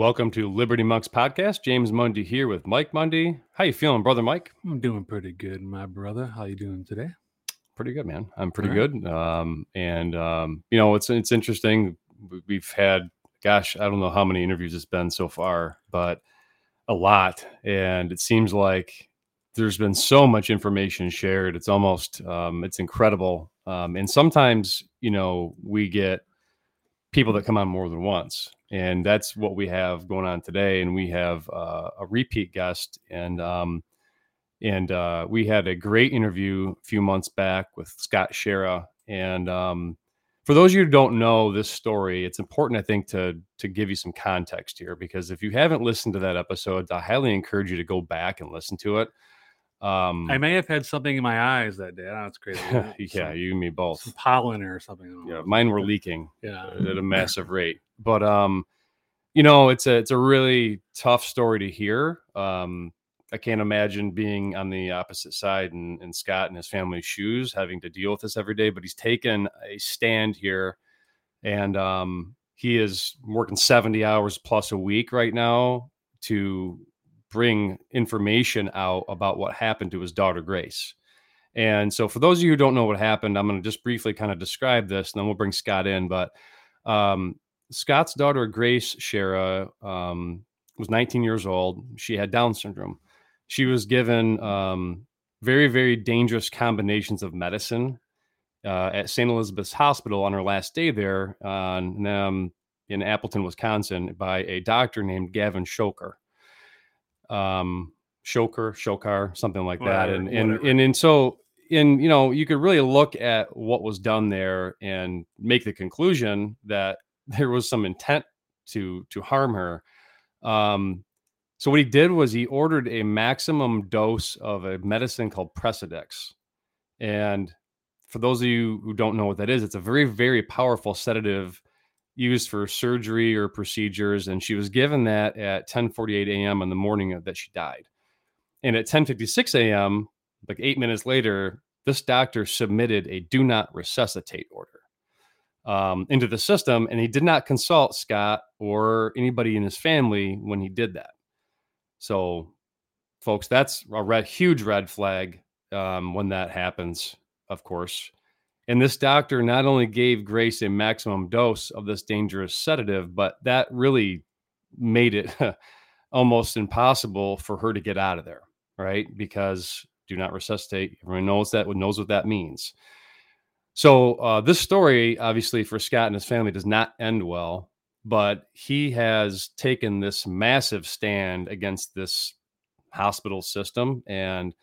Welcome to Liberty Monks podcast. James Mundy here with Mike Mundy. How you feeling, brother Mike? I'm doing pretty good, my brother. How you doing today? Pretty good, man. I'm pretty right. good. Um, and um, you know, it's it's interesting. We- We've had, gosh, I don't know how many interviews it's been so far, but a lot. And it seems like there's been so much information shared. It's almost, um, it's incredible. Um, and sometimes, you know, we get people that come on more than once, and that's what we have going on today. And we have uh, a repeat guest, and um, and uh, we had a great interview a few months back with Scott Schara. And um, for those of you who don't know this story, it's important, I think, to to give you some context here because if you haven't listened to that episode, I highly encourage you to go back and listen to it. Um, I may have had something in my eyes that day. I know it's crazy. yeah, Some- you and me both. some pollen or something. Yeah, mine were leaking Yeah. at a massive rate. But um, you know, it's a it's a really tough story to hear. Um, I can't imagine being on the opposite side and, and Scott and his family's shoes, having to deal with this every day. But he's taken a stand here, and um, he is working seventy hours plus a week right now to bring information out about what happened to his daughter Grace. And so, for those of you who don't know what happened, I'm going to just briefly kind of describe this, and then we'll bring Scott in. But um, Scott's daughter, Grace Schara, um, was 19 years old. She had Down syndrome. She was given um, very, very dangerous combinations of medicine uh, at St. Elizabeth's Hospital on her last day there on, um, in Appleton, Wisconsin, by a doctor named Gavin Shoker. Um, Shoker, Shokar, something like that. Whatever, And and, whatever. and and so and you know you could really look at what was done there and make the conclusion that there was some intent to to harm her. Um so what he did was he ordered a maximum dose of a medicine called Precedex. And for those of you who don't know what that is it's a very very powerful sedative used for surgery or procedures. And she was given that at 10:48 a.m. on the morning that she died. And at 10:56 a.m like eight minutes later, this doctor submitted a do not resuscitate order um, into the system, and he did not consult Scott or anybody in his family when he did that. So, folks, that's a red, huge red flag um, when that happens, of course. And this doctor not only gave Grace a maximum dose of this dangerous sedative, but that really made it almost impossible for her to get out of there, right? Because do not resuscitate. Everyone knows that knows what that means. So uh, this story, obviously, for Scott and his family, does not end well. But he has taken this massive stand against this hospital system, and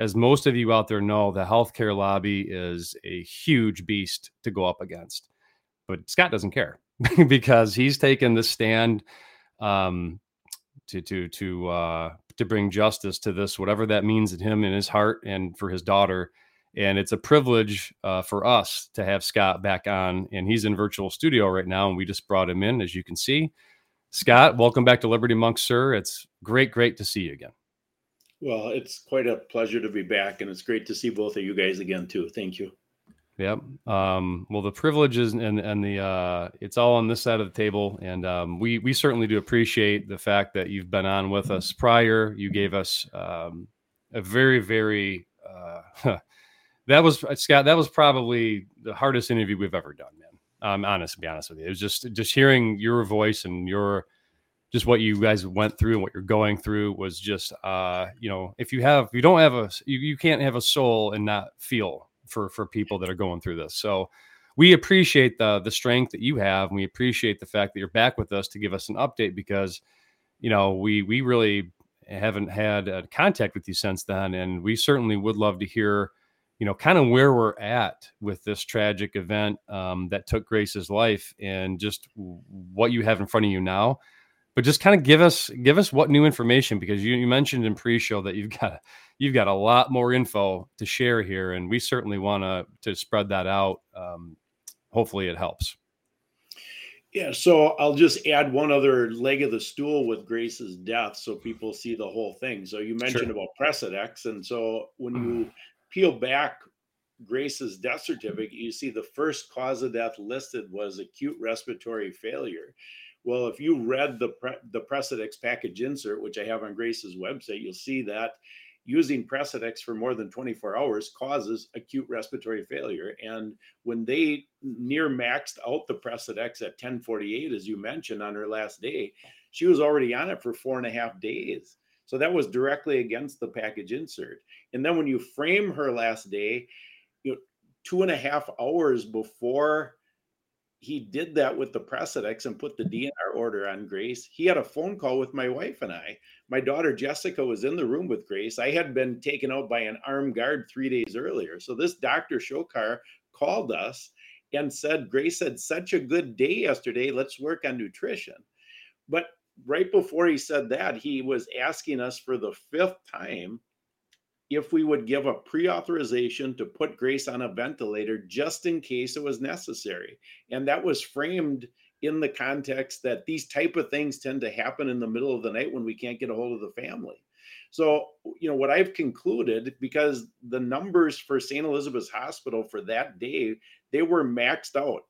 as most of you out there know, the healthcare lobby is a huge beast to go up against. But Scott doesn't care because he's taken this stand um, to to to uh, to bring justice to this, whatever that means to him in his heart and for his daughter. And it's a privilege uh, for us to have Scott back on, and he's in virtual studio right now, and we just brought him in, as you can see. Scott, welcome back to Liberty Monk, sir. It's great, great to see you again. Well, it's quite a pleasure to be back, and it's great to see both of you guys again too. Thank you. Yep. Um, well, the privileges and and the uh, it's all on this side of the table, and um, we we certainly do appreciate the fact that you've been on with us prior. You gave us um, a very very uh, that was Scott. That was probably the hardest interview we've ever done, man. I'm honest, to be honest with you. It was just just hearing your voice and your just what you guys went through and what you're going through was just uh you know if you have you don't have a you, you can't have a soul and not feel for for people that are going through this so we appreciate the the strength that you have and we appreciate the fact that you're back with us to give us an update because you know we we really haven't had uh, contact with you since then and we certainly would love to hear you know kind of where we're at with this tragic event um, that took grace's life and just what you have in front of you now but just kind of give us give us what new information because you, you mentioned in pre-show that you've got you've got a lot more info to share here and we certainly want to to spread that out um, hopefully it helps Yeah, so I'll just add one other leg of the stool with Grace's death so people see the whole thing. So you mentioned Sure. about Precedex, and so when you peel back Grace's death certificate, you see the first cause of death listed was acute respiratory failure, Well, if you read the pre- the Precedex package insert, which I have on Grace's website, you'll see that using Precedex for more than 24 hours causes acute respiratory failure. And when they near maxed out the Precedex at 1048, as you mentioned on her last day, she was already on it for four and a half days. So that was directly against the package insert. And then when you frame her last day, you know, two and a half hours before he did that with the Precedex and put the DNR order on Grace. He had a phone call with my wife and I. My daughter Jessica was in the room with Grace. I had been taken out by an armed guard three days earlier. So this Dr. Shokar called us and said, Grace had such a good day yesterday. Let's work on nutrition. But right before he said that, he was asking us for the fifth time if we would give a pre-authorization to put Grace on a ventilator just in case it was necessary. And that was framed in the context that these type of things tend to happen in the middle of the night when we can't get a hold of the family. So, you know, what I've concluded because the numbers for St. Elizabeth's Hospital for that day, they were maxed out.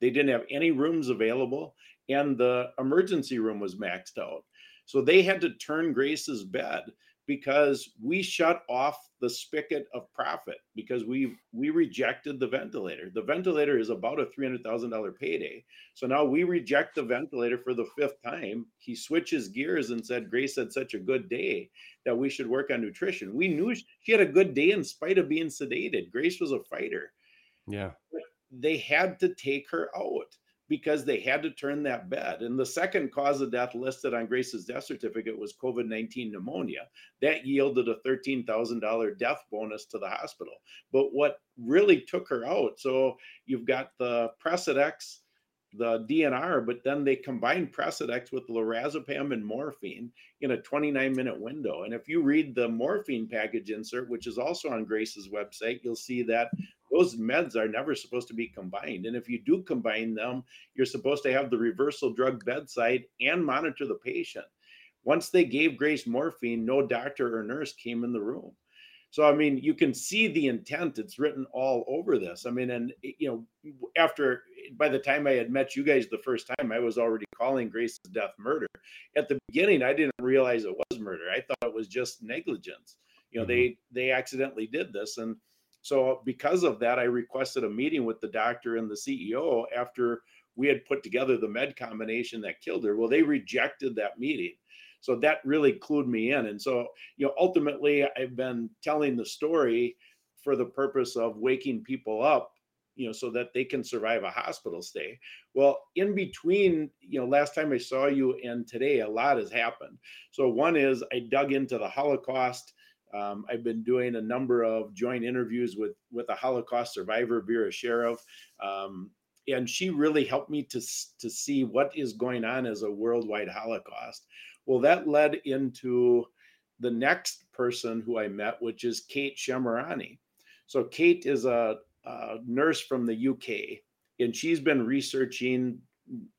They didn't have any rooms available and the emergency room was maxed out. So they had to turn Grace's bed because we shut off the spigot of profit because we we rejected the ventilator. The ventilator is about a three hundred thousand dollar payday. So now we reject the ventilator for the fifth time. He switches gears and said Grace had such a good day that we should work on nutrition. We knew she had a good day in spite of being sedated. Grace was a fighter. Yeah, but they had to take her out because they had to turn that bed. And the second cause of death listed on Grace's death certificate was COVID 19 pneumonia. That yielded a $13,000 death bonus to the hospital. But what really took her out, so you've got the Precedex, the DNR, but then they combined Precedex with lorazepam and morphine in a 29 minute window. And if you read the morphine package insert, which is also on Grace's website, you'll see that those meds are never supposed to be combined. And if you do combine them, you're supposed to have the reversal drug bedside and monitor the patient. Once they gave Grace morphine, no doctor or nurse came in the room. So, I mean, you can see the intent. It's written all over this. I mean, and, you know, after, by the time I had met you guys the first time, I was already calling Grace's death murder. At the beginning, I didn't realize it was murder. I thought it was just negligence. You know, mm-hmm. they, they accidentally did this. And, so because of that, I requested a meeting with the doctor and the CEO after we had put together the med combination that killed her. Well, they rejected that meeting. So that really clued me in. And so, you know, ultimately I've been telling the story for the purpose of waking people up, you know, so that they can survive a hospital stay. Well, in between, you know, last time I saw you and today, a lot has happened. So one is I dug into the Holocaust um, I've been doing a number of joint interviews with with a Holocaust survivor, Vera Sharav, um, and she really helped me to to see what is going on as a worldwide Holocaust. Well, that led into the next person who I met, which is Kate Shemirani. So Kate is a, a nurse from the UK, and she's been researching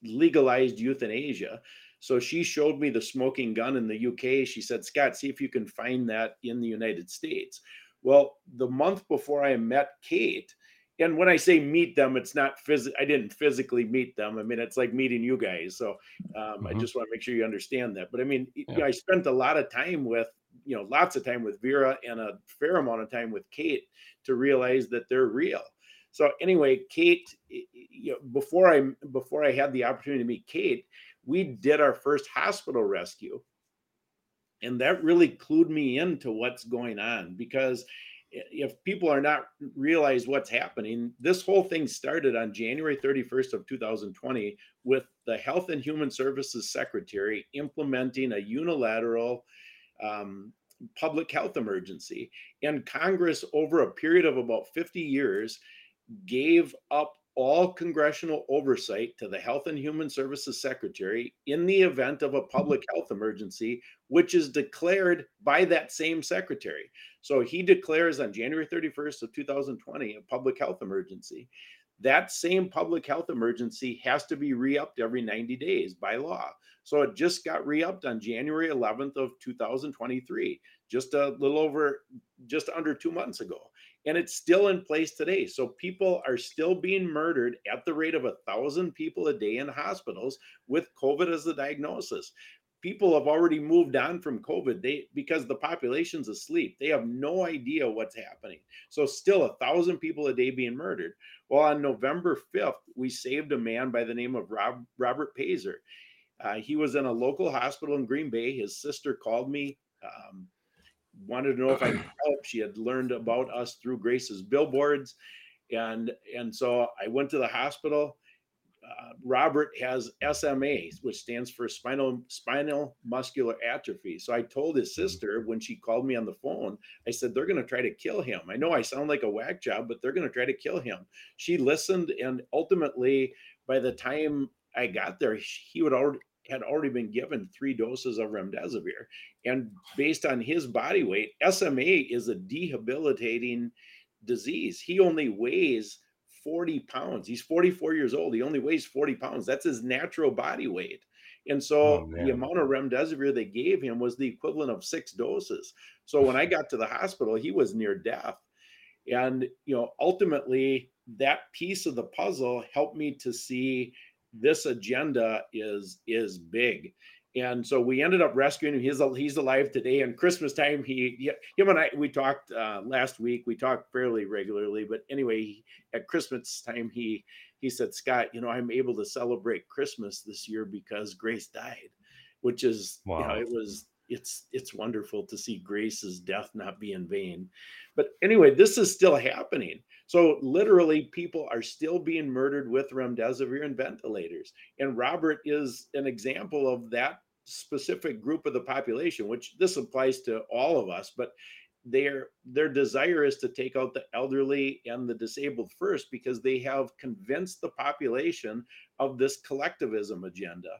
legalized euthanasia. So she showed me the smoking gun in the UK. She said, Scott, see if you can find that in the United States. Well, the month before I met Kate, and when I say meet them, it's not phys- I didn't physically meet them. I mean, it's like meeting you guys. So um, mm-hmm. I just want to make sure you understand that. But I mean, yeah. you know, I spent a lot of time with, you know, lots of time with Vera and a fair amount of time with Kate to realize that they're real. So anyway, Kate, you know, before I before I had the opportunity to meet Kate, we did our first hospital rescue. And that really clued me into what's going on because if people are not realize what's happening, this whole thing started on January 31st of 2020 with the Health and Human Services Secretary implementing a unilateral um, public health emergency. And Congress, over a period of about 50 years, gave up all congressional oversight to the Health and Human Services Secretary in the event of a mm-hmm. public health emergency, which is declared by that same secretary. So he declares on January 31st of 2020 a public health emergency. That same public health emergency has to be re-upped every 90 days by law. So it just got re-upped on January 11th of 2023, just a little over just under 2 months ago. And it's still in place today. So people are still being murdered at the rate of a thousand people a day in hospitals with COVID as the diagnosis. People have already moved on from COVID. They because the population's asleep. They have no idea what's happening. So still a thousand people a day being murdered. Well, on November 5th, we saved a man by the name of Rob, Robert Pazer. Uh, he was in a local hospital in Green Bay. His sister called me. Um, wanted to know if I could help. She had learned about us through Grace's billboards, and and so I went to the hospital. Uh, Robert has SMA, which stands for spinal spinal muscular atrophy. So I told his mm-hmm. sister when she called me on the phone, I said they're going to try to kill him. I know I sound like a whack job, but they're going to try to kill him. She listened, and ultimately, by the time I got there, he would already had already been given three doses of remdesivir. And based on his body weight, SMA is a debilitating disease. He only weighs 40 pounds. He's 44 years old. He only weighs 40 pounds. That's his natural body weight. And so oh, the amount of remdesivir they gave him was the equivalent of six doses. So when I got to the hospital, he was near death. And you know, ultimately that piece of the puzzle helped me to see this agenda is is big. And so we ended up rescuing him. He's he's alive today. And christmas time he him and i we talked uh, last week. We talked fairly regularly. But anyway at christmas time he he said scott you know i'm able to celebrate christmas this year because grace died which is wow. you know it was it's it's wonderful to see grace's death not be in vain. But anyway this is still happening so literally, people are still being murdered with remdesivir and ventilators. And Robert is an example of that specific group of the population, which this applies to all of us, but their their desire is to take out the elderly and the disabled first because they have convinced the population of this collectivism agenda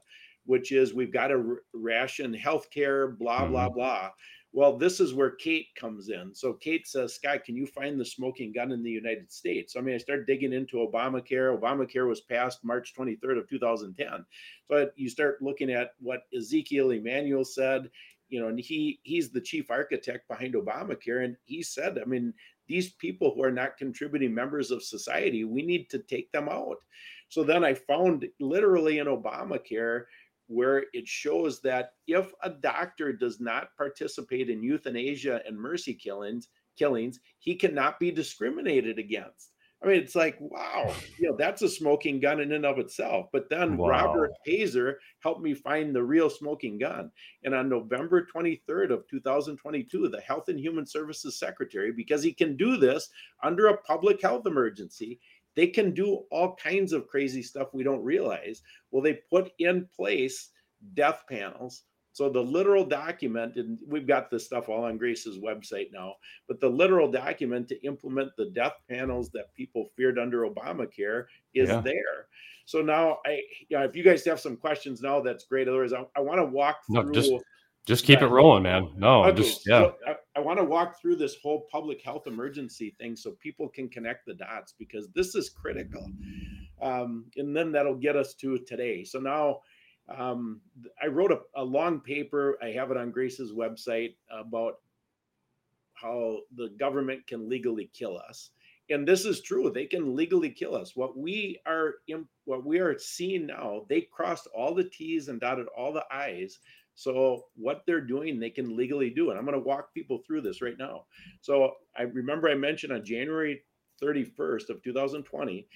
which is we've got to ration healthcare blah blah mm-hmm. blah well, this is where Kate comes in. So Kate says, Scott, can you find the smoking gun in the United States? I mean, I started digging into Obamacare. Obamacare was passed March 23rd of 2010. So you start looking at what Ezekiel Emanuel said, you know, and he he's the chief architect behind Obamacare. And he said, I mean, these people who are not contributing members of society, we need to take them out. So then I found literally in Obamacare where it shows that if a doctor does not participate in euthanasia and mercy killings, killings, he cannot be discriminated against. I mean, it's like, wow, you know, that's a smoking gun in and of itself. But then wow. Robert Pazer helped me find the real smoking gun. And on November 23rd of 2022, the Health and Human Services Secretary, because he can do this under a public health emergency, they can do all kinds of crazy stuff we don't realize. Well, they put in place death panels. So the literal document, and we've got this stuff all on Grace's website now, but the literal document to implement the death panels that people feared under Obamacare is yeah. there. So now, I, you know, if you guys have some questions now, that's great. Otherwise, I, I want to walk through. No, just just keep it rolling, man. No, okay. just yeah. So I, I want to walk through this whole public health emergency thing so people can connect the dots because this is critical. Um, and then that'll get us to today. So now um, I wrote a, a long paper. I have it on Grace's website about how the government can legally kill us and this is true they can legally kill us what we are what we are seeing now they crossed all the t's and dotted all the i's so what they're doing, they can legally do. And I'm going to walk people through this right now. So I remember I mentioned on January 31st of 2020,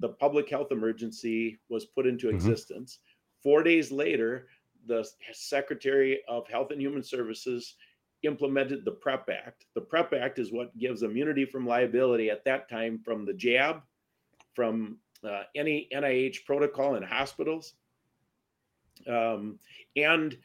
the public health emergency was put into mm-hmm. existence. Four days later, the Secretary of Health and Human Services implemented the PREP Act. The PREP Act is what gives immunity from liability at that time from the jab, from uh, any NIH protocol in hospitals, um, and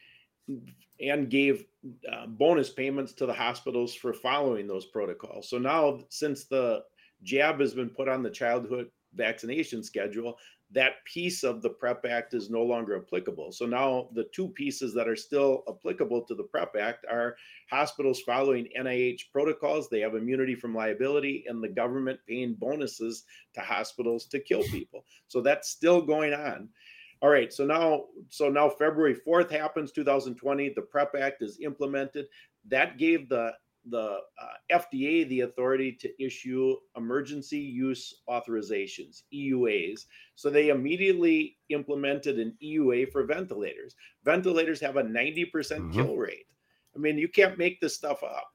and gave uh, bonus payments to the hospitals for following those protocols. So now, since the jab has been put on the childhood vaccination schedule, that piece of the PREP Act is no longer applicable. So now the two pieces that are still applicable to the PREP Act are hospitals following NIH protocols, they have immunity from liability, and the government paying bonuses to hospitals to kill people. So that's still going on. All right, so now so now February 4th happens 2020, the PrEP Act is implemented. That gave the the uh, FDA the authority to issue emergency use authorizations, EUAs. So they immediately implemented an EUA for ventilators. Ventilators have a 90% mm hmm kill rate. I mean, you can't make this stuff up.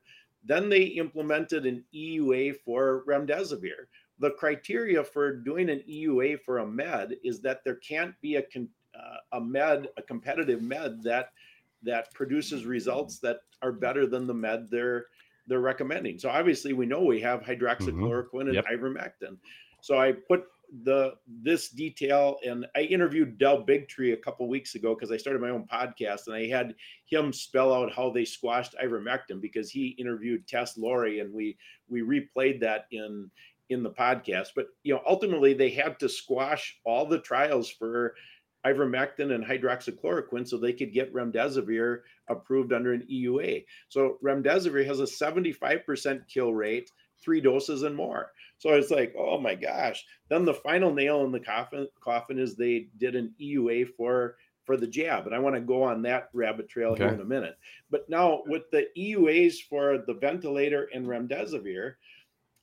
Then they implemented an EUA for remdesivir. The criteria for doing an EUA for a med is that there can't be a uh, a med, a competitive med that that produces results that are better than the med they're they're recommending. So obviously we know we have hydroxychloroquine mm-hmm. and yep. ivermectin. So I put the this detail and I interviewed Del Bigtree a couple weeks ago because I started my own podcast and I had him spell out how they squashed ivermectin because he interviewed Tess Lawrie and we we replayed that in in the podcast. But you know, ultimately they had to squash all the trials for ivermectin and hydroxychloroquine so they could get remdesivir approved under an EUA. So remdesivir has a 75% kill rate, three doses and more. So it's like, oh my gosh. Then the final nail in the coffin, coffin is they did an EUA for for the jab. And I want to go on that rabbit trail okay. here in a minute. But now with the EUAs for the ventilator and remdesivir,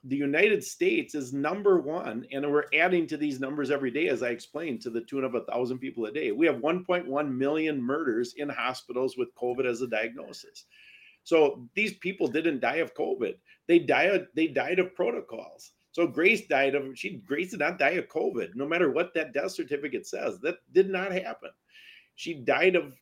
the United States is number one, and we're adding to these numbers every day, as I explained, to the tune of a thousand people a day. We have 1.1 million murders in hospitals with COVID as a diagnosis. So these people didn't die of COVID; they died. They died of protocols. So Grace died of she. Grace did not die of COVID, no matter what that death certificate says. That did not happen. She died of.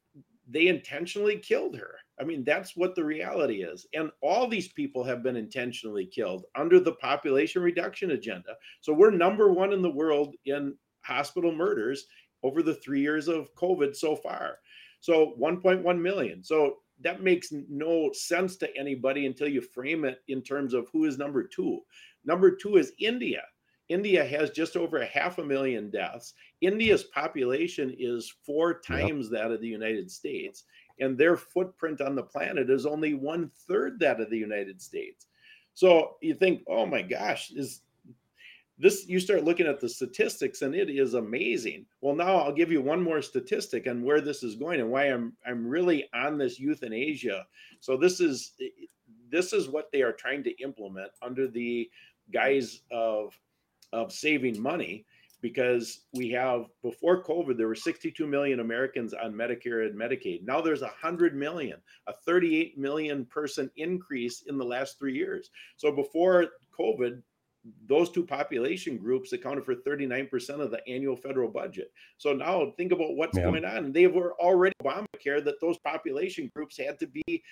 They intentionally killed her I mean, that's what the reality is. And all these people have been intentionally killed under the population reduction agenda. So we're number one in the world in hospital murders over the three years of COVID so far. So 1.1 million. So that makes no sense to anybody until you frame it in terms of who is number two. Number two is India. India has just over a half a million deaths. India's population is four times yep. that of the United States and their footprint on the planet is only one third that of the United States. So you think, oh my gosh, is this you start looking at the statistics and it is amazing. Well, now I'll give you one more statistic on where this is going and why I'm I'm really on this euthanasia. So this is this is what they are trying to implement under the guise of of saving money because we have before COVID, there were 62 million Americans on Medicare and Medicaid. Now there's 100 million, a 38 million person increase in the last three years. So before COVID, those two population groups accounted for 39% of the annual federal budget. So now think about what's yeah. going on. They were already Obamacare that those population groups had to be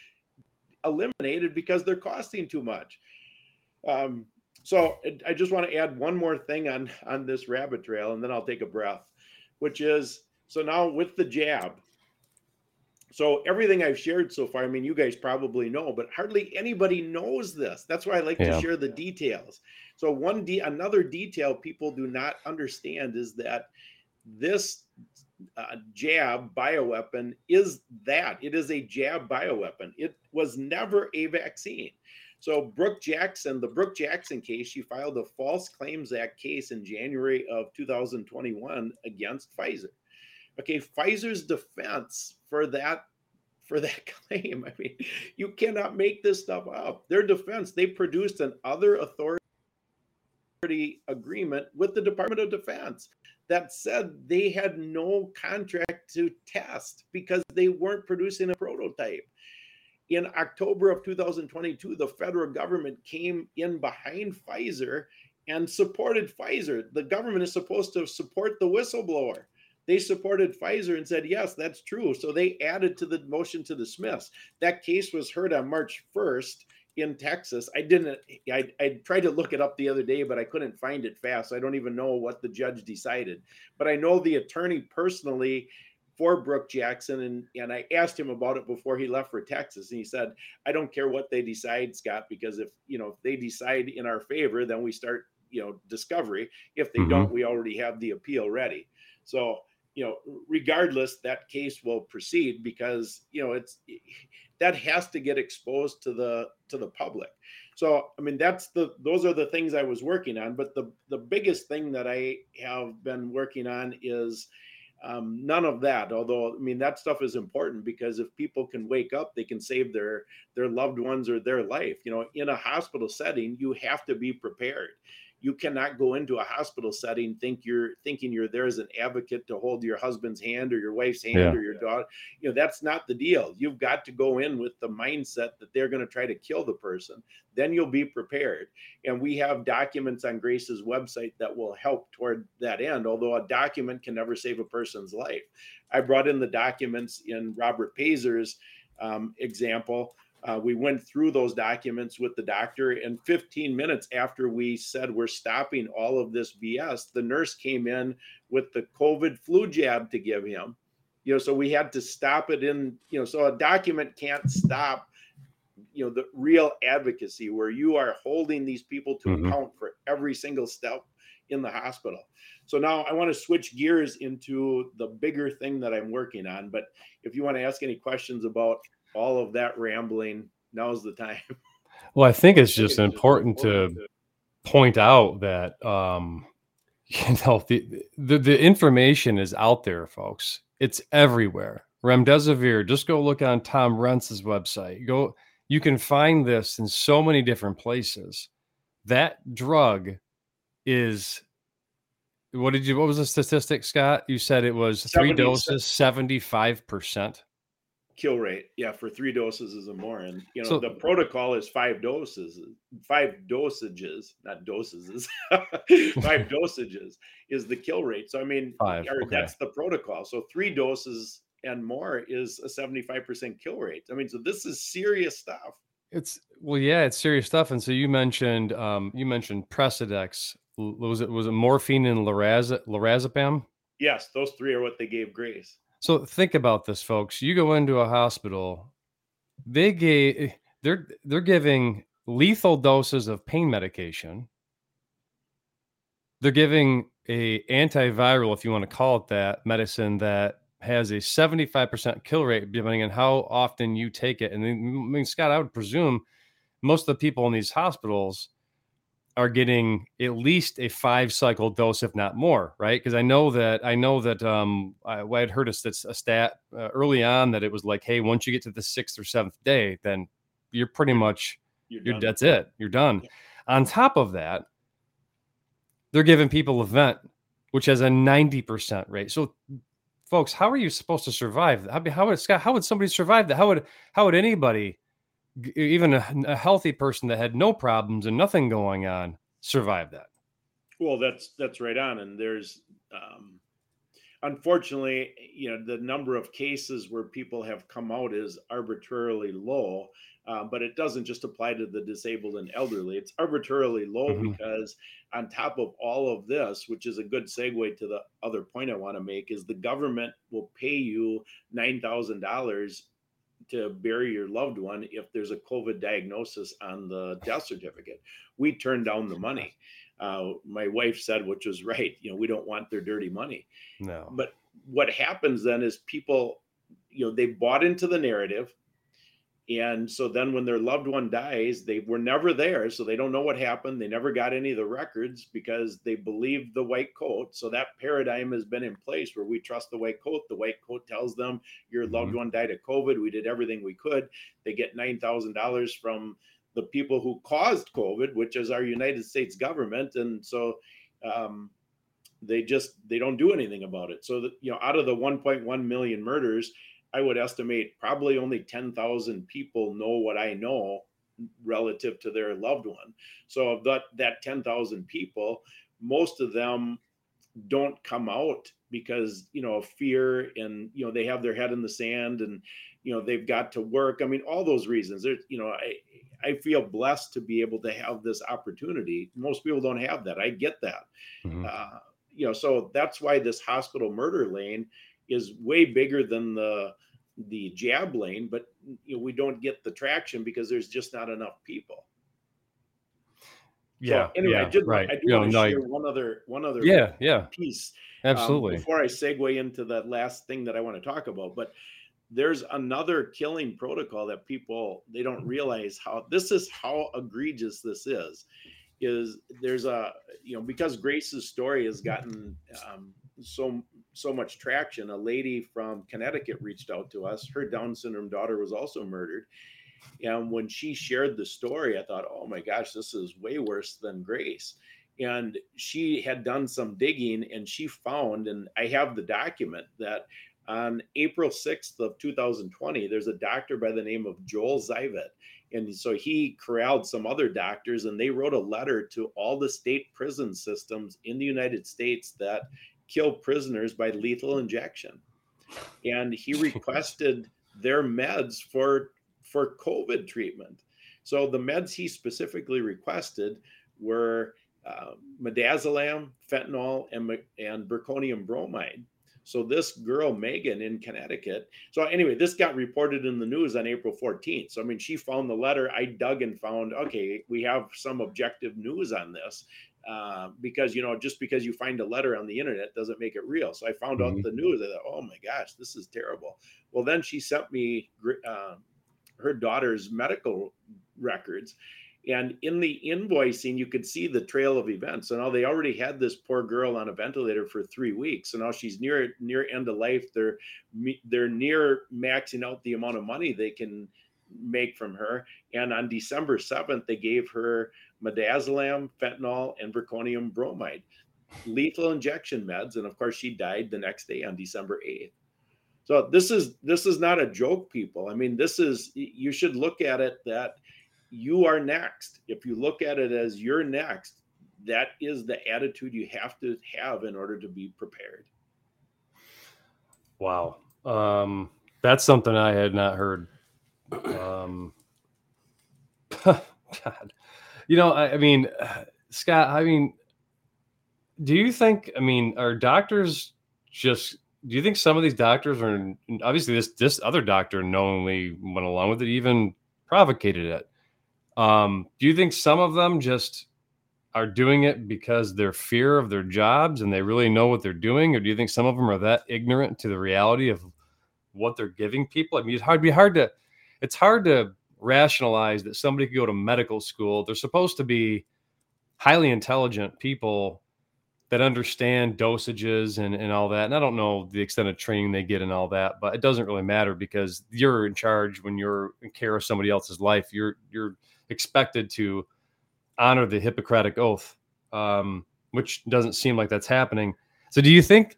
eliminated because they're costing too much. Um, so I just want to add one more thing on on this rabbit trail, and then I'll take a breath, which is so now with the jab. So everything I've shared so far, I mean, you guys probably know, but hardly anybody knows this. That's why I like yeah. to share the details. So one de- another detail people do not understand is that this uh, jab bioweapon is that it is a jab bioweapon. It was never a vaccine. So Brook Jackson, the Brook Jackson case, she filed a False Claims Act case in January of 2021 against Pfizer. Okay, Pfizer's defense for that for that claim. I mean, you cannot make this stuff up. Their defense, they produced an other authority agreement with the Department of Defense that said they had no contract to test because they weren't producing a prototype in October of 2022, the federal government came in behind Pfizer and supported Pfizer. The government is supposed to support the whistleblower. They supported Pfizer and said, yes, that's true. So they added to the motion to dismiss. That case was heard on March 1st in Texas. I didn't, I, I tried to look it up the other day, but I couldn't find it fast. I don't even know what the judge decided. But I know the attorney personally for Brook Jackson. And, and I asked him about it before he left for Texas. And he said, I don't care what they decide, Scott, because if, you know, if they decide in our favor, then we start, you know, discovery. If they mm-hmm. don't, we already have the appeal ready. So, you know, regardless, that case will proceed because, you know, it's, that has to get exposed to the, to the public. So, I mean, that's the, those are the things I was working on. But the, the biggest thing that I have been working on is, um, none of that. Although I mean that stuff is important because if people can wake up, they can save their their loved ones or their life. You know, in a hospital setting, you have to be prepared you cannot go into a hospital setting think you're thinking you're there as an advocate to hold your husband's hand or your wife's hand yeah. or your daughter you know that's not the deal. You've got to go in with the mindset that they're going to try to kill the person. Then you'll be prepared. And we have documents on grace's website that will help toward that end although a document can never save a person's life. I brought in the documents in robert pazer's um, example uh, we went through those documents with the doctor, and 15 minutes after we said we're stopping all of this BS, the nurse came in with the COVID flu jab to give him. You know, so we had to stop it in, you know, so a document can't stop, you know, the real advocacy where you are holding these people to mm-hmm. account for every single step in the hospital. So now I want to switch gears into the bigger thing that I'm working on. But if you want to ask any questions about all of that rambling, now's the time. Well, I think it's just important, to point out that um, you know the, the the information is out there, folks. It's everywhere. Remdesivir. Just go look on Tom Renz's website. Go. You can find this in so many different places. That drug is what did you what was the statistic scott you said it was three doses 75% kill rate yeah for three doses is a more and you know so, the protocol is five doses five dosages not doses five dosages is the kill rate. So i mean five, okay. that's the protocol. So three doses and more is a 75% kill rate. I mean so this is serious stuff. It's well yeah it's serious stuff and so you mentioned um you mentioned precedex. Was it was it morphine and lorazepam? Yes those three are what they gave grace so think about this, folks. You go into a hospital, they gave they're they're giving lethal doses of pain medication. They're giving a antiviral, if you want to call it that, medicine that has a 75% kill rate, depending on how often you take it. And then, I mean, Scott, I would presume most of the people in these hospitals are getting at least a five cycle dose, if not more, right? Because I know that I know that um, I, had heard a, a stat uh, early on that it was like, hey, once you get to the sixth or seventh day, then you're pretty much you're, you're that's it, you're done. Yeah. On top of that, they're giving people a vent, which has a ninety percent rate. So, folks, how are you supposed to survive? How, how would Scott? How would somebody survive that? How would how would anybody even a, a, healthy person that had no problems and nothing going on survived that. Well, that's that's right on, and there's um, unfortunately, you know, the number of cases where people have come out is arbitrarily low. Uh, but it doesn't just apply to the disabled and elderly. It's arbitrarily low mm-hmm. because, on top of all of this, which is a good segue to the other point I want to make, is the government will pay you nine thousand dollars to bury your loved one if there's a COVID diagnosis on the death certificate. We turned down the money. Uh, my wife said, which was right, you know, we don't want their dirty money. No. But what happens then is people, you know, they bought into the narrative and so then when their loved one dies, they were never there. So they don't know what happened. They never got any of the records because they believed the white coat. So that paradigm has been in place where we trust the white coat. The white coat tells them your loved mm-hmm. one died of COVID. We did everything we could. They get $9,000 from the people who caused COVID, which is our United States government. And so, um, they just they don't do anything about it so that you know out of the 1.1 million murders I would estimate probably only 10,000 people know what I know relative to their loved one. So of that that 10,000 people, most of them don't come out because you know of fear and you know they have their head in the sand and you know they've got to work. I mean all those reasons. There's you know I I feel blessed to be able to have this opportunity. Most people don't have that. I get that. Mm-hmm. Uh, you know so that's why this hospital murder lane is way bigger than the the jab lane, but you know, we don't get the traction because there's just not enough people. Yeah. So anyway, yeah, I did right. I do want to share one other one other yeah yeah piece um, absolutely um, before I segue into that last thing that I want to talk about. But there's another killing protocol that people they don't realize how this is how egregious this is. Is there's a you know because Grace's story has gotten um, so so much traction, a lady from Connecticut reached out to us. Her Down syndrome daughter was also murdered. And when she shared the story, I thought, oh my gosh, this is way worse than Grace. And she had done some digging and she found, and I have the document that on April 6th of 2020, there's a doctor by the name of Joel Zivot. And so he corralled some other doctors and they wrote a letter to all the state prison systems in the United States that kill prisoners by lethal injection. And he requested their meds for for COVID treatment. So the meds he specifically requested were uh, midazolam, fentanyl, and, and zirconium bromide. So this girl, Megan in Connecticut. So anyway, this got reported in the news on April 14th. So I mean, she found the letter. I dug and found, okay, we have some objective news on this. Uh, because you know, just because you find a letter on the internet doesn't make it real. So I found mm-hmm. out the news. I thought, oh my gosh, this is terrible. Well, then she sent me uh, her daughter's medical records, and in the invoicing, you could see the trail of events. So now they already had this poor girl on a ventilator for three weeks. So now she's near near end of life. They're they're near maxing out the amount of money they can make from her. And on December 7th, they gave her midazolam, fentanyl, and zirconium bromide, lethal injection meds. And of course, she died the next day on December 8th. So this is this is not a joke, people. I mean, this is you should look at it that you are next. If you look at it as you're next, that is the attitude you have to have in order to be prepared. Wow. Um, that's something I had not heard. Um, God, you know, I, I mean, Scott, I mean, do you think, I mean, are doctors just, do you think some of these doctors are obviously this, this other doctor knowingly went along with it, even provocated it. Um, do you think some of them just are doing it because they're fear of their jobs and they really know what they're doing, or do you think some of them are that ignorant to the reality of what they're giving people? I mean, it's hard. Be hard to. It's hard to rationalize that somebody could go to medical school. They're supposed to be highly intelligent people that understand dosages and, and all that. And I don't know the extent of training they get and all that, but it doesn't really matter because you're in charge when you're in care of somebody else's life. You're you're expected to honor the Hippocratic oath, um, which doesn't seem like that's happening. So, do you think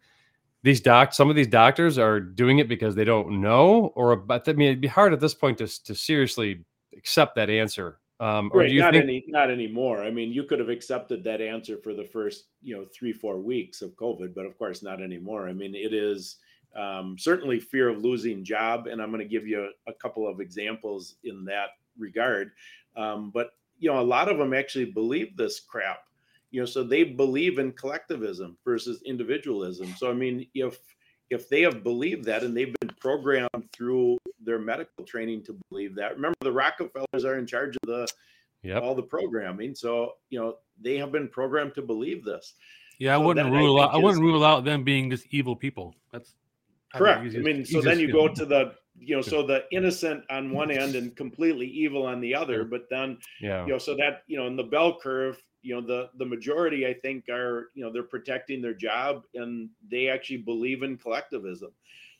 these doc, some of these doctors are doing it because they don't know, or but I mean, it'd be hard at this point to to seriously accept that answer. Um, or right, do you not think any, not anymore. I mean, you could have accepted that answer for the first, you know, three four weeks of COVID, but of course, not anymore. I mean, it is um, certainly fear of losing job, and I'm going to give you a, a couple of examples in that regard. Um, but you know, a lot of them actually believe this crap. You know, so they believe in collectivism versus individualism. So I mean, if if they have believed that and they've been programmed through their medical training to believe that, remember the Rockefellers are in charge of the yep. all the programming. So you know, they have been programmed to believe this. Yeah, I wouldn't rule I out. I wouldn't rule out them being just evil people. That's correct. I mean, so then you go to the you know so the innocent on one end and completely evil on the other but then yeah. you know so that you know in the bell curve you know the the majority i think are you know they're protecting their job and they actually believe in collectivism.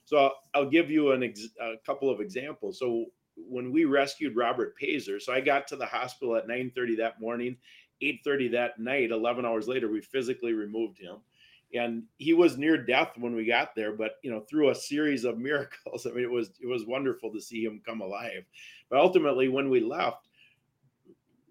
So i'll give you an ex- a couple of examples. So when we rescued robert pazer so i got to the hospital at 9:30 that morning 8:30 that night 11 hours later we physically removed him and he was near death when we got there but you know through a series of miracles i mean it was it was wonderful to see him come alive. But ultimately when we left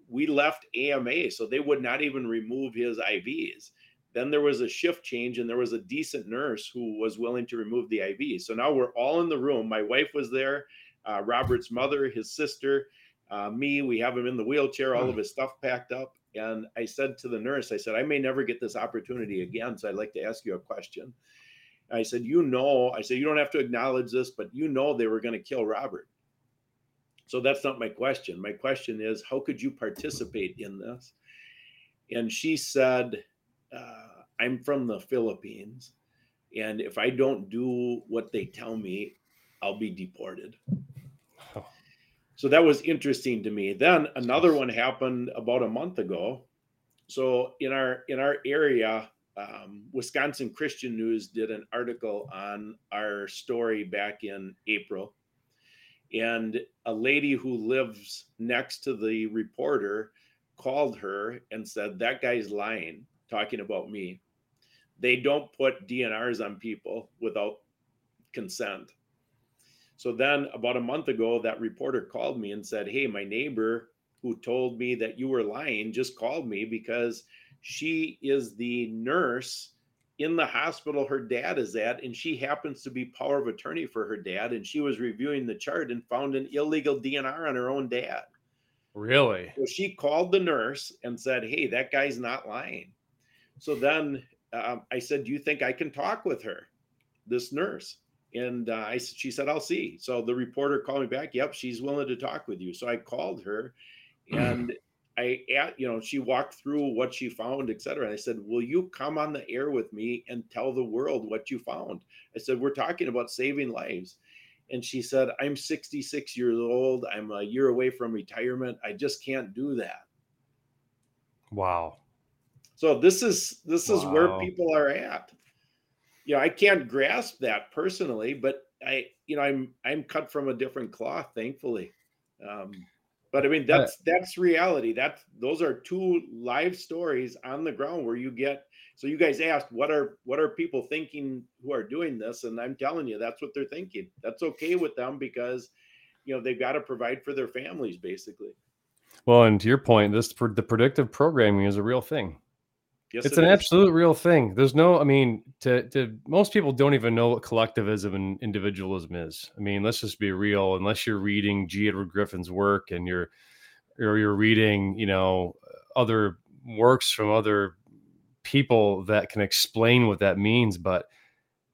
we left ama so they would not even remove his ivs then there was a shift change and there was a decent nurse who was willing to remove the iv so now we're all in the room. My wife was there uh, robert's mother his sister uh, me we have him in the wheelchair all of his stuff packed up and I said to the nurse, I said, I may never get this opportunity again. So I'd like to ask you a question. I said, You know, I said, you don't have to acknowledge this, but you know they were going to kill Robert. So that's not my question. My question is, how could you participate in this? And she said, uh, I'm from the Philippines. And if I don't do what they tell me, I'll be deported so that was interesting to me then another one happened about a month ago so in our in our area um, Wisconsin Christian News did an article on our story back in April. And a lady who lives next to the reporter called her and said, That guy's lying, talking about me. They don't put DNRs on people without consent. So then, about a month ago, that reporter called me and said, Hey, my neighbor who told me that you were lying just called me because she is the nurse in the hospital her dad is at, and she happens to be power of attorney for her dad. And she was reviewing the chart and found an illegal DNR on her own dad. Really? So she called the nurse and said, Hey, that guy's not lying. So then um, I said, Do you think I can talk with her, this nurse? And uh, I, she said, I'll see. So the reporter called me back. Yep, she's willing to talk with you. So I called her and I, you know, she walked through what she found, et cetera. And I said, Will you come on the air with me and tell the world what you found? I said, We're talking about saving lives. And she said, I'm 66 years old. I'm a year away from retirement. I just can't do that. Wow. So this is this is wow. where people are at. You know, I can't grasp that personally, but I, you know, I'm I'm cut from a different cloth, thankfully. Um, but I mean, that's that's reality. That's those are two live stories on the ground where you get. So you guys asked, what are what are people thinking who are doing this? And I'm telling you, that's what they're thinking. That's okay with them because, you know, they've got to provide for their families, basically. Well, and to your point, this for the predictive programming is a real thing. Yes, it's it an is. absolute real thing. There's no, I mean, to to most people don't even know what collectivism and individualism is. I mean, let's just be real. Unless you're reading G. Edward Griffin's work and you're or you're reading, you know, other works from other people that can explain what that means, but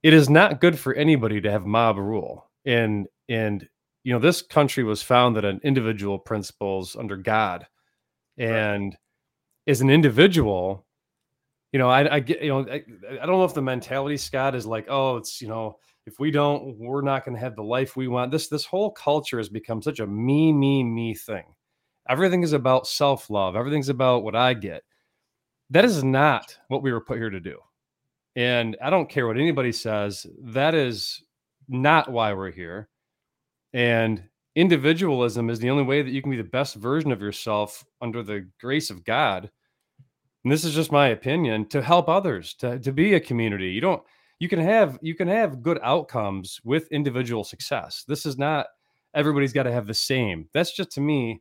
it is not good for anybody to have mob rule. And and you know, this country was founded on individual principles under God. And right. as an individual, you know, I, I get, you know, I, I don't know if the mentality, Scott, is like, oh, it's, you know, if we don't, we're not going to have the life we want. This, this whole culture has become such a me, me, me thing. Everything is about self love. Everything's about what I get. That is not what we were put here to do. And I don't care what anybody says. That is not why we're here. And individualism is the only way that you can be the best version of yourself under the grace of God and this is just my opinion to help others to, to be a community. You don't you can have you can have good outcomes with individual success. This is not everybody's got to have the same. That's just to me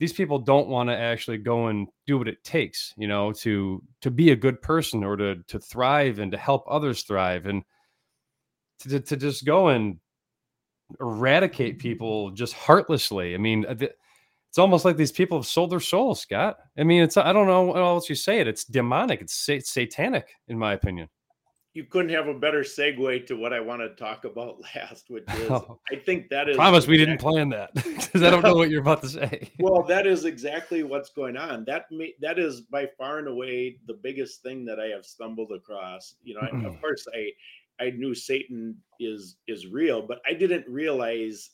these people don't want to actually go and do what it takes you know to to be a good person or to to thrive and to help others thrive. And to, to just go and eradicate people just heartlessly. I mean uh, it's almost like these people have sold their souls, Scott. I mean, it's I don't know what else you say it. It's demonic. It's, it's satanic, in my opinion. You couldn't have a better segue to what I want to talk about last, which is oh, I think that is. Promise exactly, we didn't plan that because I don't know what you're about to say. well, that is exactly what's going on. That may, that is by far and away the biggest thing that I have stumbled across. You know, I, of mm-hmm. course, I I knew Satan is is real, but I didn't realize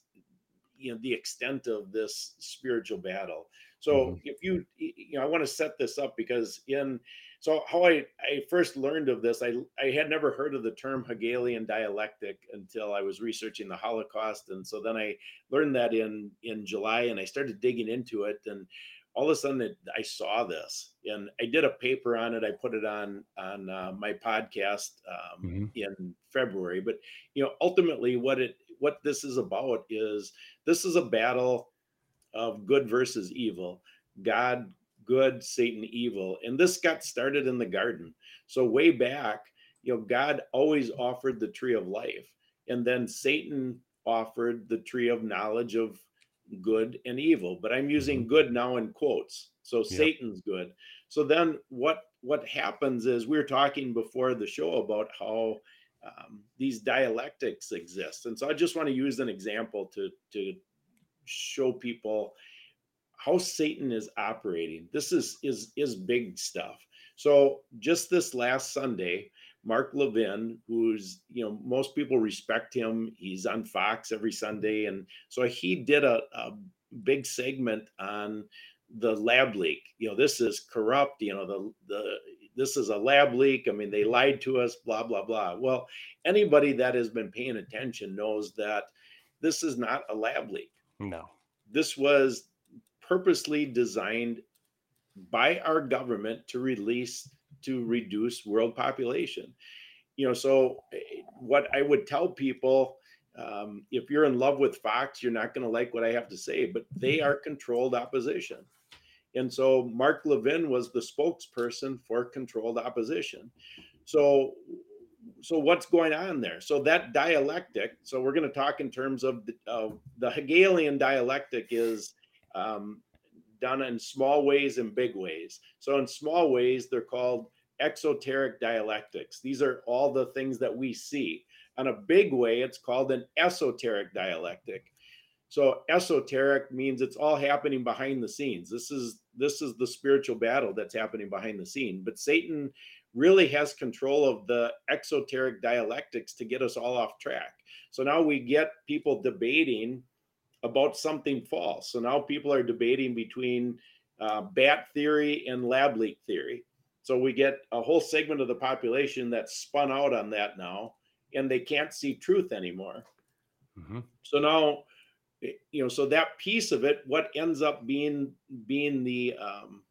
you know the extent of this spiritual battle. So mm-hmm. if you you know i want to set this up because in so how i i first learned of this i i had never heard of the term hegelian dialectic until i was researching the holocaust. And so then i learned that in in july and i started digging into it. And all of a sudden it, i saw this and i did a paper on it. I put it on on uh, my podcast um, mm-hmm. in february. But you know ultimately what it what this is about is this is a battle of good versus evil god good satan evil and this got started in the garden so way back you know god always offered the tree of life and then satan offered the tree of knowledge of good and evil but i'm using mm-hmm. good now in quotes so yep. satan's good so then what what happens is we are talking before the show about how um, these dialectics exist. And so I just want to use an example to, to show people how Satan is operating. This is, is, is big stuff. So just this last Sunday, Mark Levin, who's, you know, most people respect him. He's on Fox every Sunday. And so he did a, a big segment on the lab leak. You know, this is corrupt. You know, the, the this is a lab leak. I mean, they lied to us, blah, blah, blah. Well, anybody that has been paying attention knows that this is not a lab leak. No. This was purposely designed by our government to release to reduce world population. You know, so eh, what I would tell people um, if you're in love with Fox, you're not going to like what I have to say, but they are controlled opposition. And so Mark Levin was the spokesperson for controlled opposition. So so what's going on there? So that dialectic. So we're going to talk in terms of the, the Hegelian dialectic is um, done in small ways and big ways. So in small ways, they're called exoteric dialectics. These are all the things that we see. On a big way, it's called an esoteric dialectic. So esoteric means it's all happening behind the scenes. This is this is the spiritual battle that's happening behind the scene. But Satan really has control of the exoteric dialectics to get us all off track. So now we get people debating about something false. So now people are debating between uh, bat theory and lab leak theory. So we get a whole segment of the population that's spun out on that now, and they can't see truth anymore. Mm-hmm. So now, you know, so that piece of it, what ends up being being the um,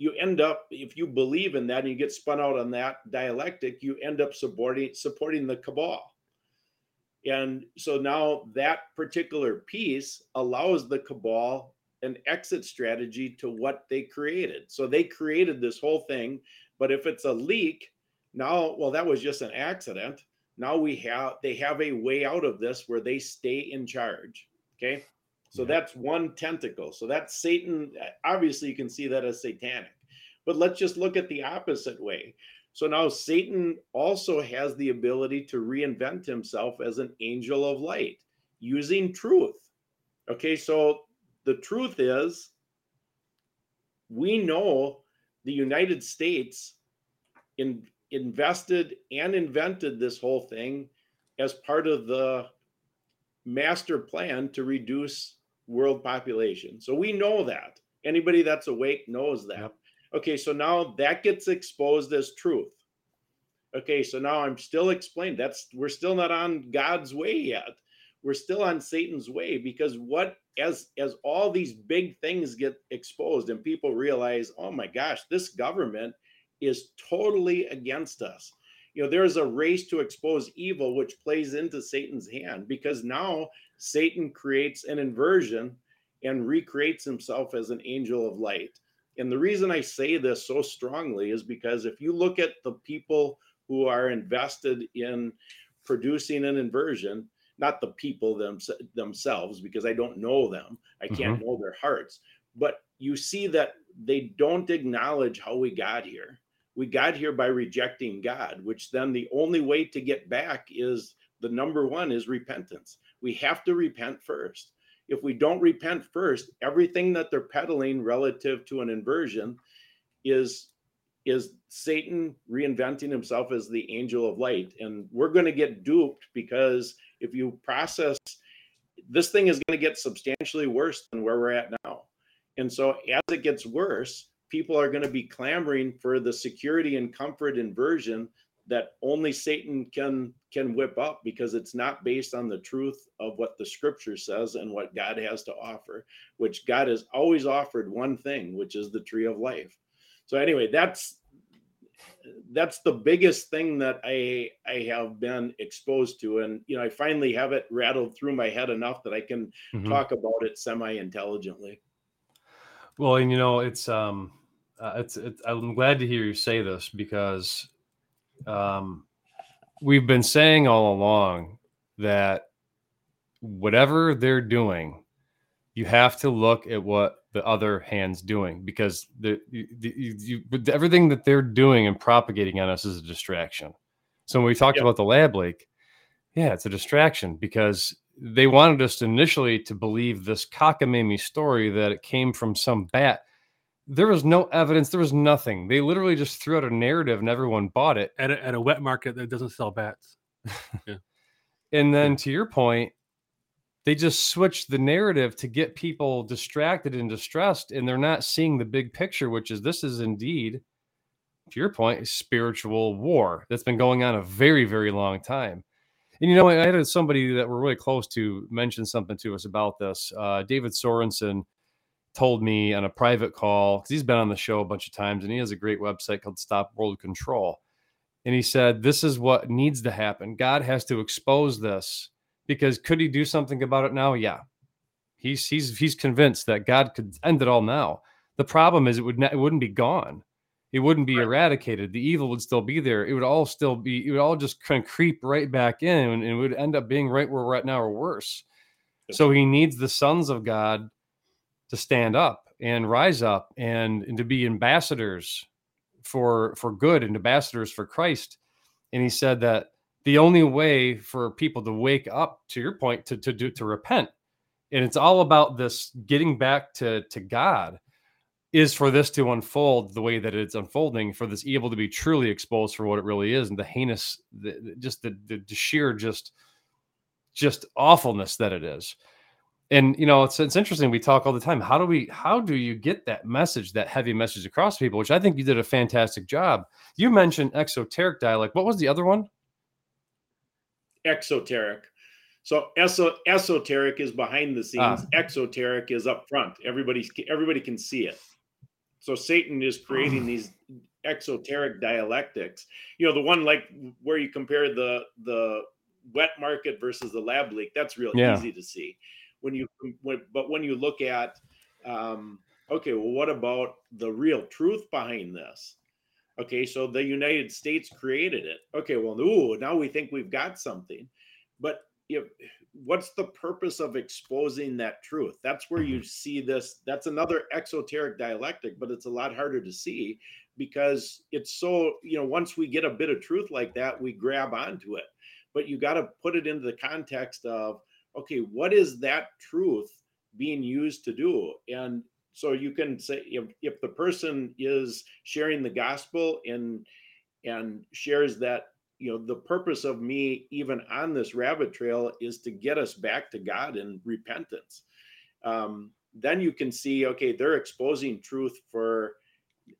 you end up if you believe in that and you get spun out on that dialectic you end up supporting supporting the cabal and so now that particular piece allows the cabal an exit strategy to what they created. So they created this whole thing but if it's a leak now well that was just an accident. Now we have they have a way out of this where they stay in charge okay so yeah. that's one tentacle. So that's Satan. Obviously, you can see that as satanic. But let's just look at the opposite way. So now Satan also has the ability to reinvent himself as an angel of light using truth. Okay, so the truth is we know the United States in, invested and invented this whole thing as part of the master plan to reduce world population. So we know that. Anybody that's awake knows that. Okay, so now that gets exposed as truth. Okay, so now I'm still explaining that's we're still not on God's way yet. We're still on Satan's way because what as as all these big things get exposed and people realize, oh my gosh, this government is totally against us. You know, there's a race to expose evil which plays into Satan's hand because now Satan creates an inversion and recreates himself as an angel of light. And the reason I say this so strongly is because if you look at the people who are invested in producing an inversion, not the people them, themselves, because I don't know them, I can't mm-hmm. know their hearts, but you see that they don't acknowledge how we got here. We got here by rejecting God, which then the only way to get back is the number one is repentance. We have to repent first. If we don't repent first, everything that they're peddling relative to an inversion is is Satan reinventing himself as the angel of light. And we're going to get duped because if you process this thing is going to get substantially worse than where we're at now. And so as it gets worse, people are going to be clamoring for the security and comfort inversion that only Satan can can whip up because it's not based on the truth of what the scripture says and what God has to offer, which God has always offered one thing, which is the tree of life. So anyway, that's that's the biggest thing that I I have been exposed to, and you know I finally have it rattled through my head enough that I can mm-hmm. talk about it semi intelligently. Well, and you know it's um uh, it's, it's I'm glad to hear you say this because um, we've been saying all along that whatever they're doing, you have to look at what the other hand's doing because the, the, you, you, everything that they're doing and propagating on us is a distraction. So when we talked yep. about the lab leak, yeah, it's a distraction because they wanted us initially to believe this cockamamie story that it came from some bat there was no evidence. There was nothing. They literally just threw out a narrative and everyone bought it at a, at a wet market that doesn't sell bats. yeah. And then to your point, they just switched the narrative to get people distracted and distressed, and they're not seeing the big picture, which is this is indeed to your point, a spiritual war that's been going on a very, very long time. And you know, I had somebody that we're really close to mention something to us about this. Uh, David Sorensen told me on a private call because he's been on the show a bunch of times and he has a great website called Stop World Control. And he said, This is what needs to happen. God has to expose this because could he do something about it now? Yeah. He's he's he's convinced that God could end it all now. The problem is it would not, it wouldn't be gone. It wouldn't be right. eradicated. The evil would still be there. It would all still be. It would all just kind of creep right back in, and it would end up being right where we're at now or worse. So he needs the sons of God to stand up and rise up and, and to be ambassadors for for good and ambassadors for Christ. And he said that the only way for people to wake up, to your point, to to do to repent, and it's all about this getting back to to God is for this to unfold the way that it's unfolding for this evil to be truly exposed for what it really is and the heinous the, just the, the, sheer just just awfulness that it is and you know it's it's interesting we talk all the time how do we how do you get that message that heavy message across people which i think you did a fantastic job you mentioned exoteric dialect what was the other one exoteric so eso- esoteric is behind the scenes ah. exoteric is up front everybody everybody can see it so Satan is creating these exoteric dialectics. You know, the one like where you compare the the wet market versus the lab leak. That's real yeah. easy to see. When you when, but when you look at um, okay, well, what about the real truth behind this? Okay, so the United States created it. Okay, well, ooh, now we think we've got something. But if what's the purpose of exposing that truth that's where you mm-hmm. see this that's another exoteric dialectic but it's a lot harder to see because it's so you know once we get a bit of truth like that we grab onto it but you got to put it into the context of okay what is that truth being used to do? And so you can say if, if the person is sharing the gospel and and shares that you know the purpose of me even on this rabbit trail is to get us back to god in repentance um, then you can see okay they're exposing truth for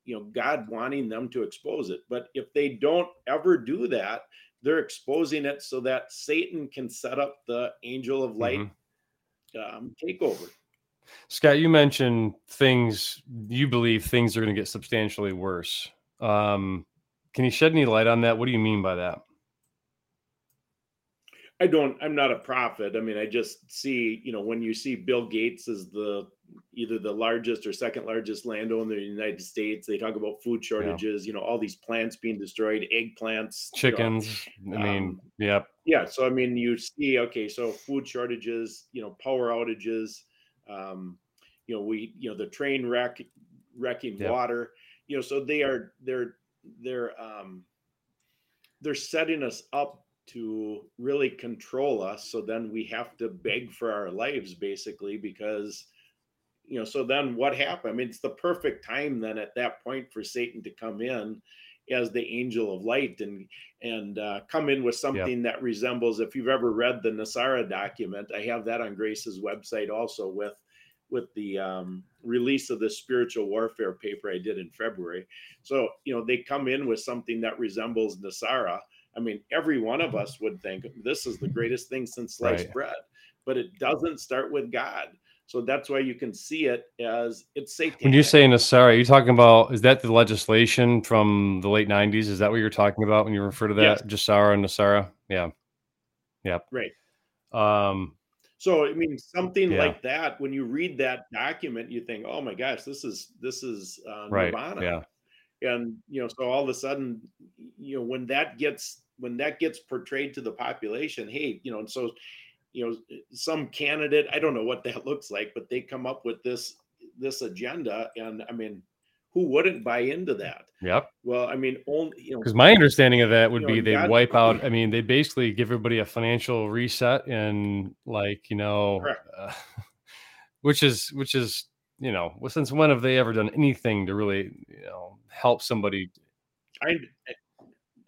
you know god wanting them to expose it. But if they don't ever do that they're exposing it so that satan can set up the angel of light mm-hmm. um, takeover scott you mentioned things you believe things are going to get substantially worse um, can you shed any light on that? What do you mean by that? I don't. I'm not a prophet. I mean, I just see. You know, when you see Bill Gates as the either the largest or second largest landowner in the United States, they talk about food shortages. Yeah. You know, all these plants being destroyed, eggplants, chickens. You know, I mean, um, yep. Yeah. So I mean, you see. Okay, so food shortages. You know, power outages. Um, you know, we. You know, the train wreck, wrecking yep. water. You know, so they are. They're they're um, they're setting us up to really control us so then we have to beg for our lives basically because you know so then what happened i mean it's the perfect time then at that point for satan to come in as the angel of light and and uh, come in with something yep. that resembles if you've ever read the NESARA document i have that on grace's website also with with the um, release of the spiritual warfare paper I did in February. So, you know, they come in with something that resembles NESARA. I mean, every one of us would think this is the greatest thing since sliced right. bread, but it doesn't start with God. So that's why you can see it as it's satanic. When you say NESARA, are you talking about, is that the legislation from the late 90s? Is that what you're talking about when you refer to that? Yes. GESARA and NESARA? Yeah. Yeah. Right. Um, so I mean, something yeah. like that. When you read that document, you think, "Oh my gosh, this is this is uh, right. Nirvana." Yeah. And you know, so all of a sudden, you know, when that gets when that gets portrayed to the population, hey, you know, and so you know, some candidate, I don't know what that looks like, but they come up with this this agenda, and I mean, who wouldn't buy into that? Yep. Well, I mean, only you know, because my understanding of that would you know, be they wipe out. I mean, they basically give everybody a financial reset and like you know, uh, which is which is you know, since when have they ever done anything to really you know help somebody? I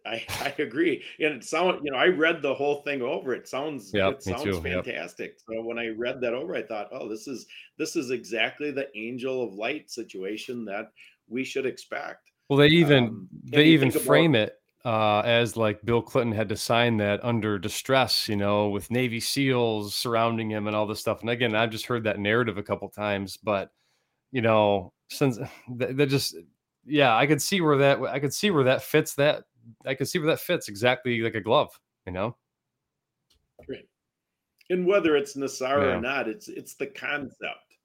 I, I agree, and it sounds you know I read the whole thing over. It sounds yep, it sounds fantastic. Yep. So when I read that over, I thought, oh, this is this is exactly the angel of light situation that we should expect. Well, they even Um, they even think about- frame it uh, as like Bill Clinton had to sign that under distress, you know, with Navy SEALs surrounding him and all this stuff. And again, I've just heard that narrative a couple times, but you know, since that just yeah, I could see where that I could see where that fits that I could see where that fits exactly like a glove, you know. Right. And whether it's Nassar Yeah. or not, it's it's the concept.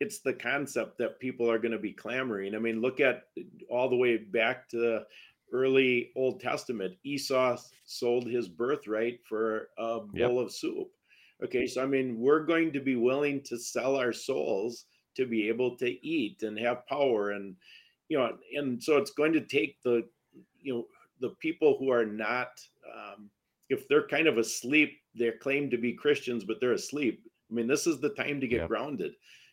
It's the concept that people are going to be clamoring. I mean, look at all the way back to the early Old Testament. Esau sold his birthright for a Yep. bowl of soup. Okay, so I mean, we're going to be willing to sell our souls to be able to eat and have power and you know, and so it's going to take the you know, the people who are not um if they're kind of asleep, they're claimed to be Christians, but they're asleep. I mean, this is the time to get Yep. grounded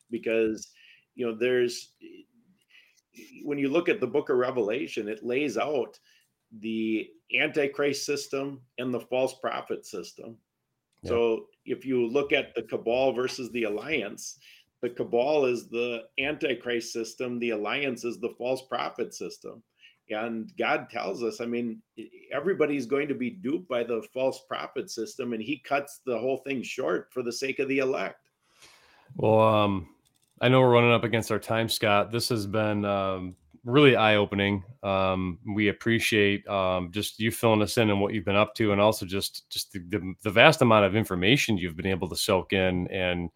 because, you know, there's, when you look at the book of Revelation, it lays out the Antichrist system and the false prophet system. Yeah. So if you look at the cabal versus the alliance, the cabal is the Antichrist system, the alliance is the false prophet system. And God tells us, I mean, everybody's going to be duped by the false prophet system, and he cuts the whole thing short for the sake of the elect. Well, um, I know we're running up against our time, Scott. This has been um, really eye opening. Um, we appreciate um, just you filling us in and what you've been up to, and also just just the, the, the vast amount of information you've been able to soak in. And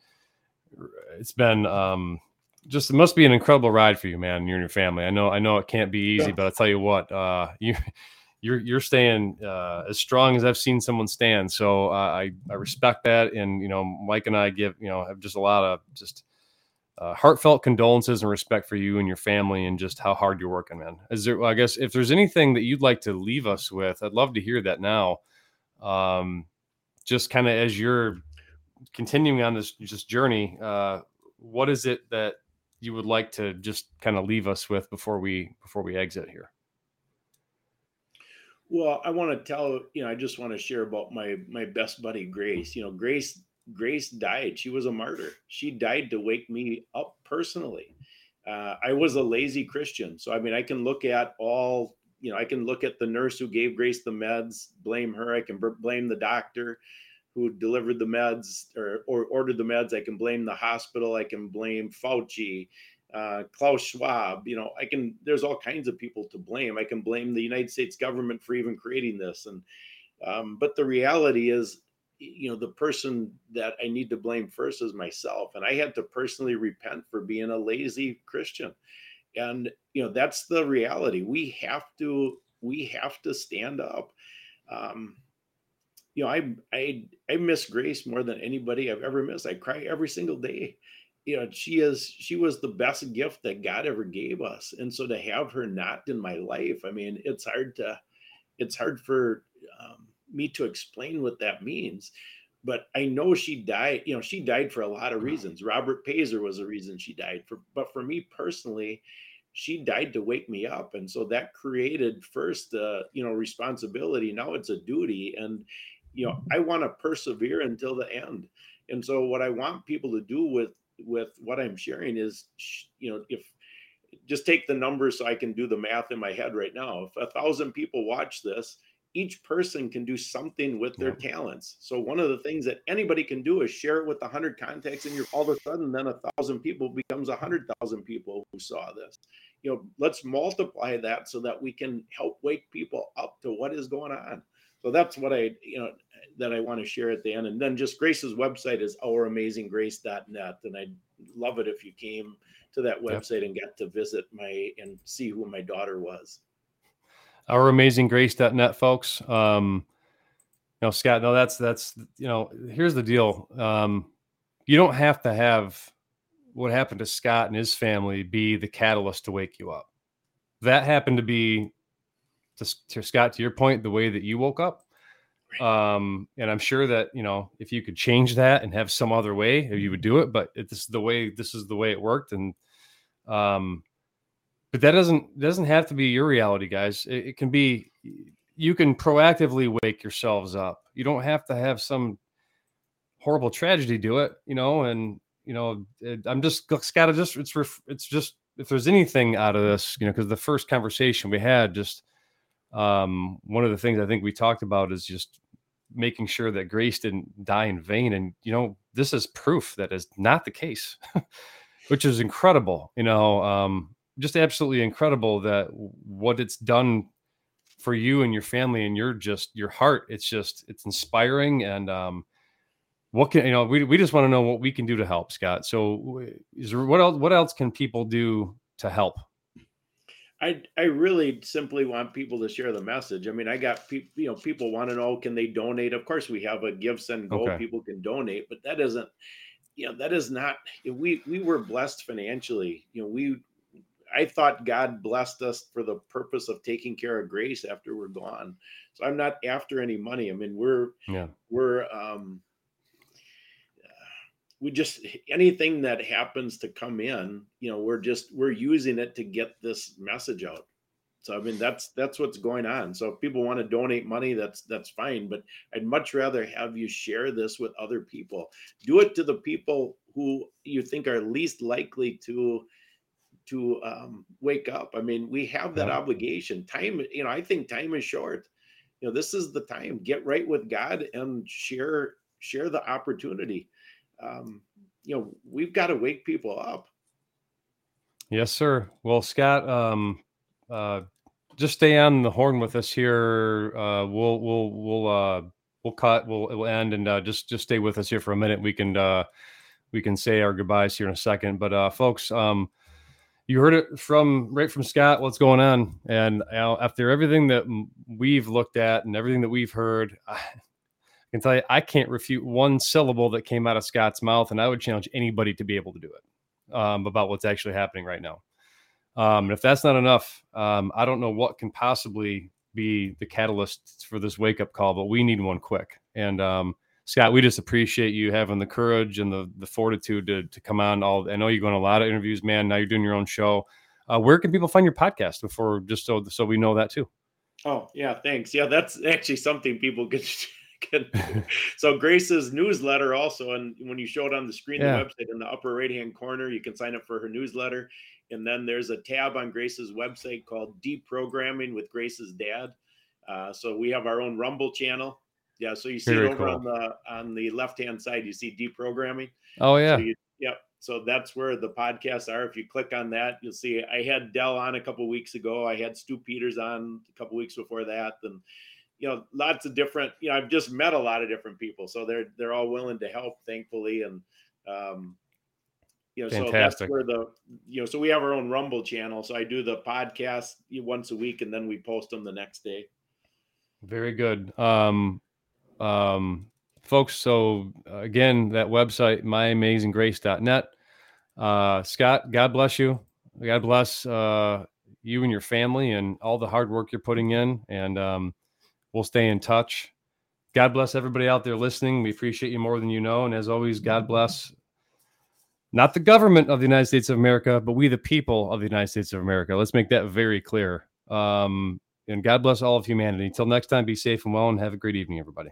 it's been um, just it must be an incredible ride for you, man. You and your family. I know I know it can't be easy, but I'll tell you what, uh, you. You're, you're staying uh, as strong as I've seen someone stand. So uh, I, I respect that. And, you know, Mike and I give, you know, have just a lot of just uh, heartfelt condolences and respect for you and your family and just how hard you're working, man. Is there, I guess, if there's anything that you'd like to leave us with, I'd love to hear that now. Um, just kind of as you're continuing on this just journey, uh, what is it that you would like to just kind of leave us with before we before we exit here? Well, I want to tell, you know, I just want to share about my my best buddy Grace. You know, Grace Grace died. She was a martyr. She died to wake me up personally. Uh, I was a lazy Christian, so I mean, I can look at all, you know, I can look at the nurse who gave Grace the meds, blame her. I can b- blame the doctor who delivered the meds or, or ordered the meds. I can blame the hospital. I can blame Fauci uh, Klaus Schwab, you know, I can, there's all kinds of people to blame. I can blame the United States government for even creating this. And, um, but the reality is, you know, the person that I need to blame first is myself. And I had to personally repent for being a lazy Christian. And, you know, that's the reality. We have to, we have to stand up. Um, you know, I, I, I miss Grace more than anybody I've ever missed. I cry every single day. You know she is she was the best gift that god ever gave us. And so to have her not in my life i mean it's hard to it's hard for um, me to explain what that means. But i know she died you know she died for a lot of reasons. Robert pazer was a reason she died for but for me personally she died to wake me up. And so that created first uh, you know responsibility. Now it's a duty. And you know i want to persevere until the end and so what i want people to do with with what I'm sharing is, you know, if just take the numbers so I can do the math in my head right now. If a thousand people watch this, each person can do something with their Yeah. talents. So one of the things that anybody can do is share it with a hundred contacts, and you're all of a sudden then a thousand people becomes a hundred thousand people who saw this. You know, let's multiply that so that we can help wake people up to what is going on. So that's what I, you know, that I want to share at the end. And then just Grace's website is ouramazinggrace.net. And I'd love it if you came to that Yep. website and got to visit my and see who my daughter was. ouramazinggrace.net folks um you know scott no that's that's you know here's the deal um you don't have to have what happened to scott and his family be the catalyst to wake you up that happened to be to, to scott to your point the way that you woke up um and i'm sure that you know if you could change that and have some other way you would do it but it, this is the way this is the way it worked and um but that doesn't doesn't have to be your reality guys. It, it can be you can proactively wake yourselves up. You don't have to have some horrible tragedy do it you know and you know it, i'm just scott just it's ref, it's just if there's anything out of this, you know, because the first conversation we had, just um, one of the things I think we talked about is just making sure that Grace didn't die in vain. And you know, this is proof that is not the case, which is incredible. You know, um, just absolutely incredible that what it's done for you and your family and your just your heart. It's just it's inspiring and um, what can you know we, we just want to know what we can do to help scott so is there, what else what else can people do to help I I really simply want people to share the message. I mean, I got people, you know, people want to know can they donate? Of course, we have a GiveSendGo. Okay. People can donate, but that isn't, you know, that is not. We we were blessed financially. You know, we I thought God blessed us for the purpose of taking care of grace after we're gone. So I'm not after any money. I mean, we're yeah. we're um we just anything that happens to come in you know we're just we're using it to get this message out. So i mean that's that's what's going on. So if people want to donate money that's that's fine but i'd much rather have you share this with other people. Do it to the people who you think are least likely to to um, wake up. I mean we have that yeah. obligation. Time you know i think time is short. You know this is the time. Get right with god and share share the opportunity um, you know, we've got to wake people up. Yes, sir. Well, Scott, um, uh, just stay on the horn with us here. Uh, we'll we'll we'll uh, we'll cut. We'll we'll end and uh, just just stay with us here for a minute. We can uh, we can say our goodbyes here in a second. But uh, folks, um, you heard it from right from Scott. What's going on? And uh, after everything that we've looked at and everything that we've heard, can tell you, I can't refute one syllable that came out of Scott's mouth, and I would challenge anybody to be able to do it um, about what's actually happening right now. Um, and if that's not enough, um, I don't know what can possibly be the catalyst for this wake up call, but we need one quick. And um, Scott, we just appreciate you having the courage and the the fortitude to to come on. All I know you're going a lot of interviews, man. Now you're doing your own show. Uh, where can people find your podcast before just so so we know that too? Oh yeah, thanks. Yeah, that's actually something people could so Grace's newsletter also, and when you show it on the screen, yeah. the website in the upper right hand corner, you can sign up for her newsletter. And then there's a tab on Grace's website called Deprogramming with Grace's Dad. Uh, so we have our own Rumble channel. Yeah, so you see Very it over cool. on the on the left hand side, you see deprogramming. Oh yeah. So you, yep. So that's where the podcasts are. If you click on that, you'll see I had Dell on a couple weeks ago. I had Stu Peters on a couple weeks before that. And you know lots of different you know i've just met a lot of different people so they're they're all willing to help thankfully and um you know Fantastic. so that's where the you know so we have our own rumble channel so i do the podcast once a week and then we post them the next day. Very good. Um um folks so again that website myamazinggrace.net uh scott god bless you. God bless uh you and your family and all the hard work you're putting in and um We'll stay in touch. God bless everybody out there listening. We appreciate you more than you know. And as always, God bless not the government of the United States of America, but we, the people of the United States of America. Let's make that very clear. Um, and God bless all of humanity. Until next time, be safe and well, and have a great evening, everybody.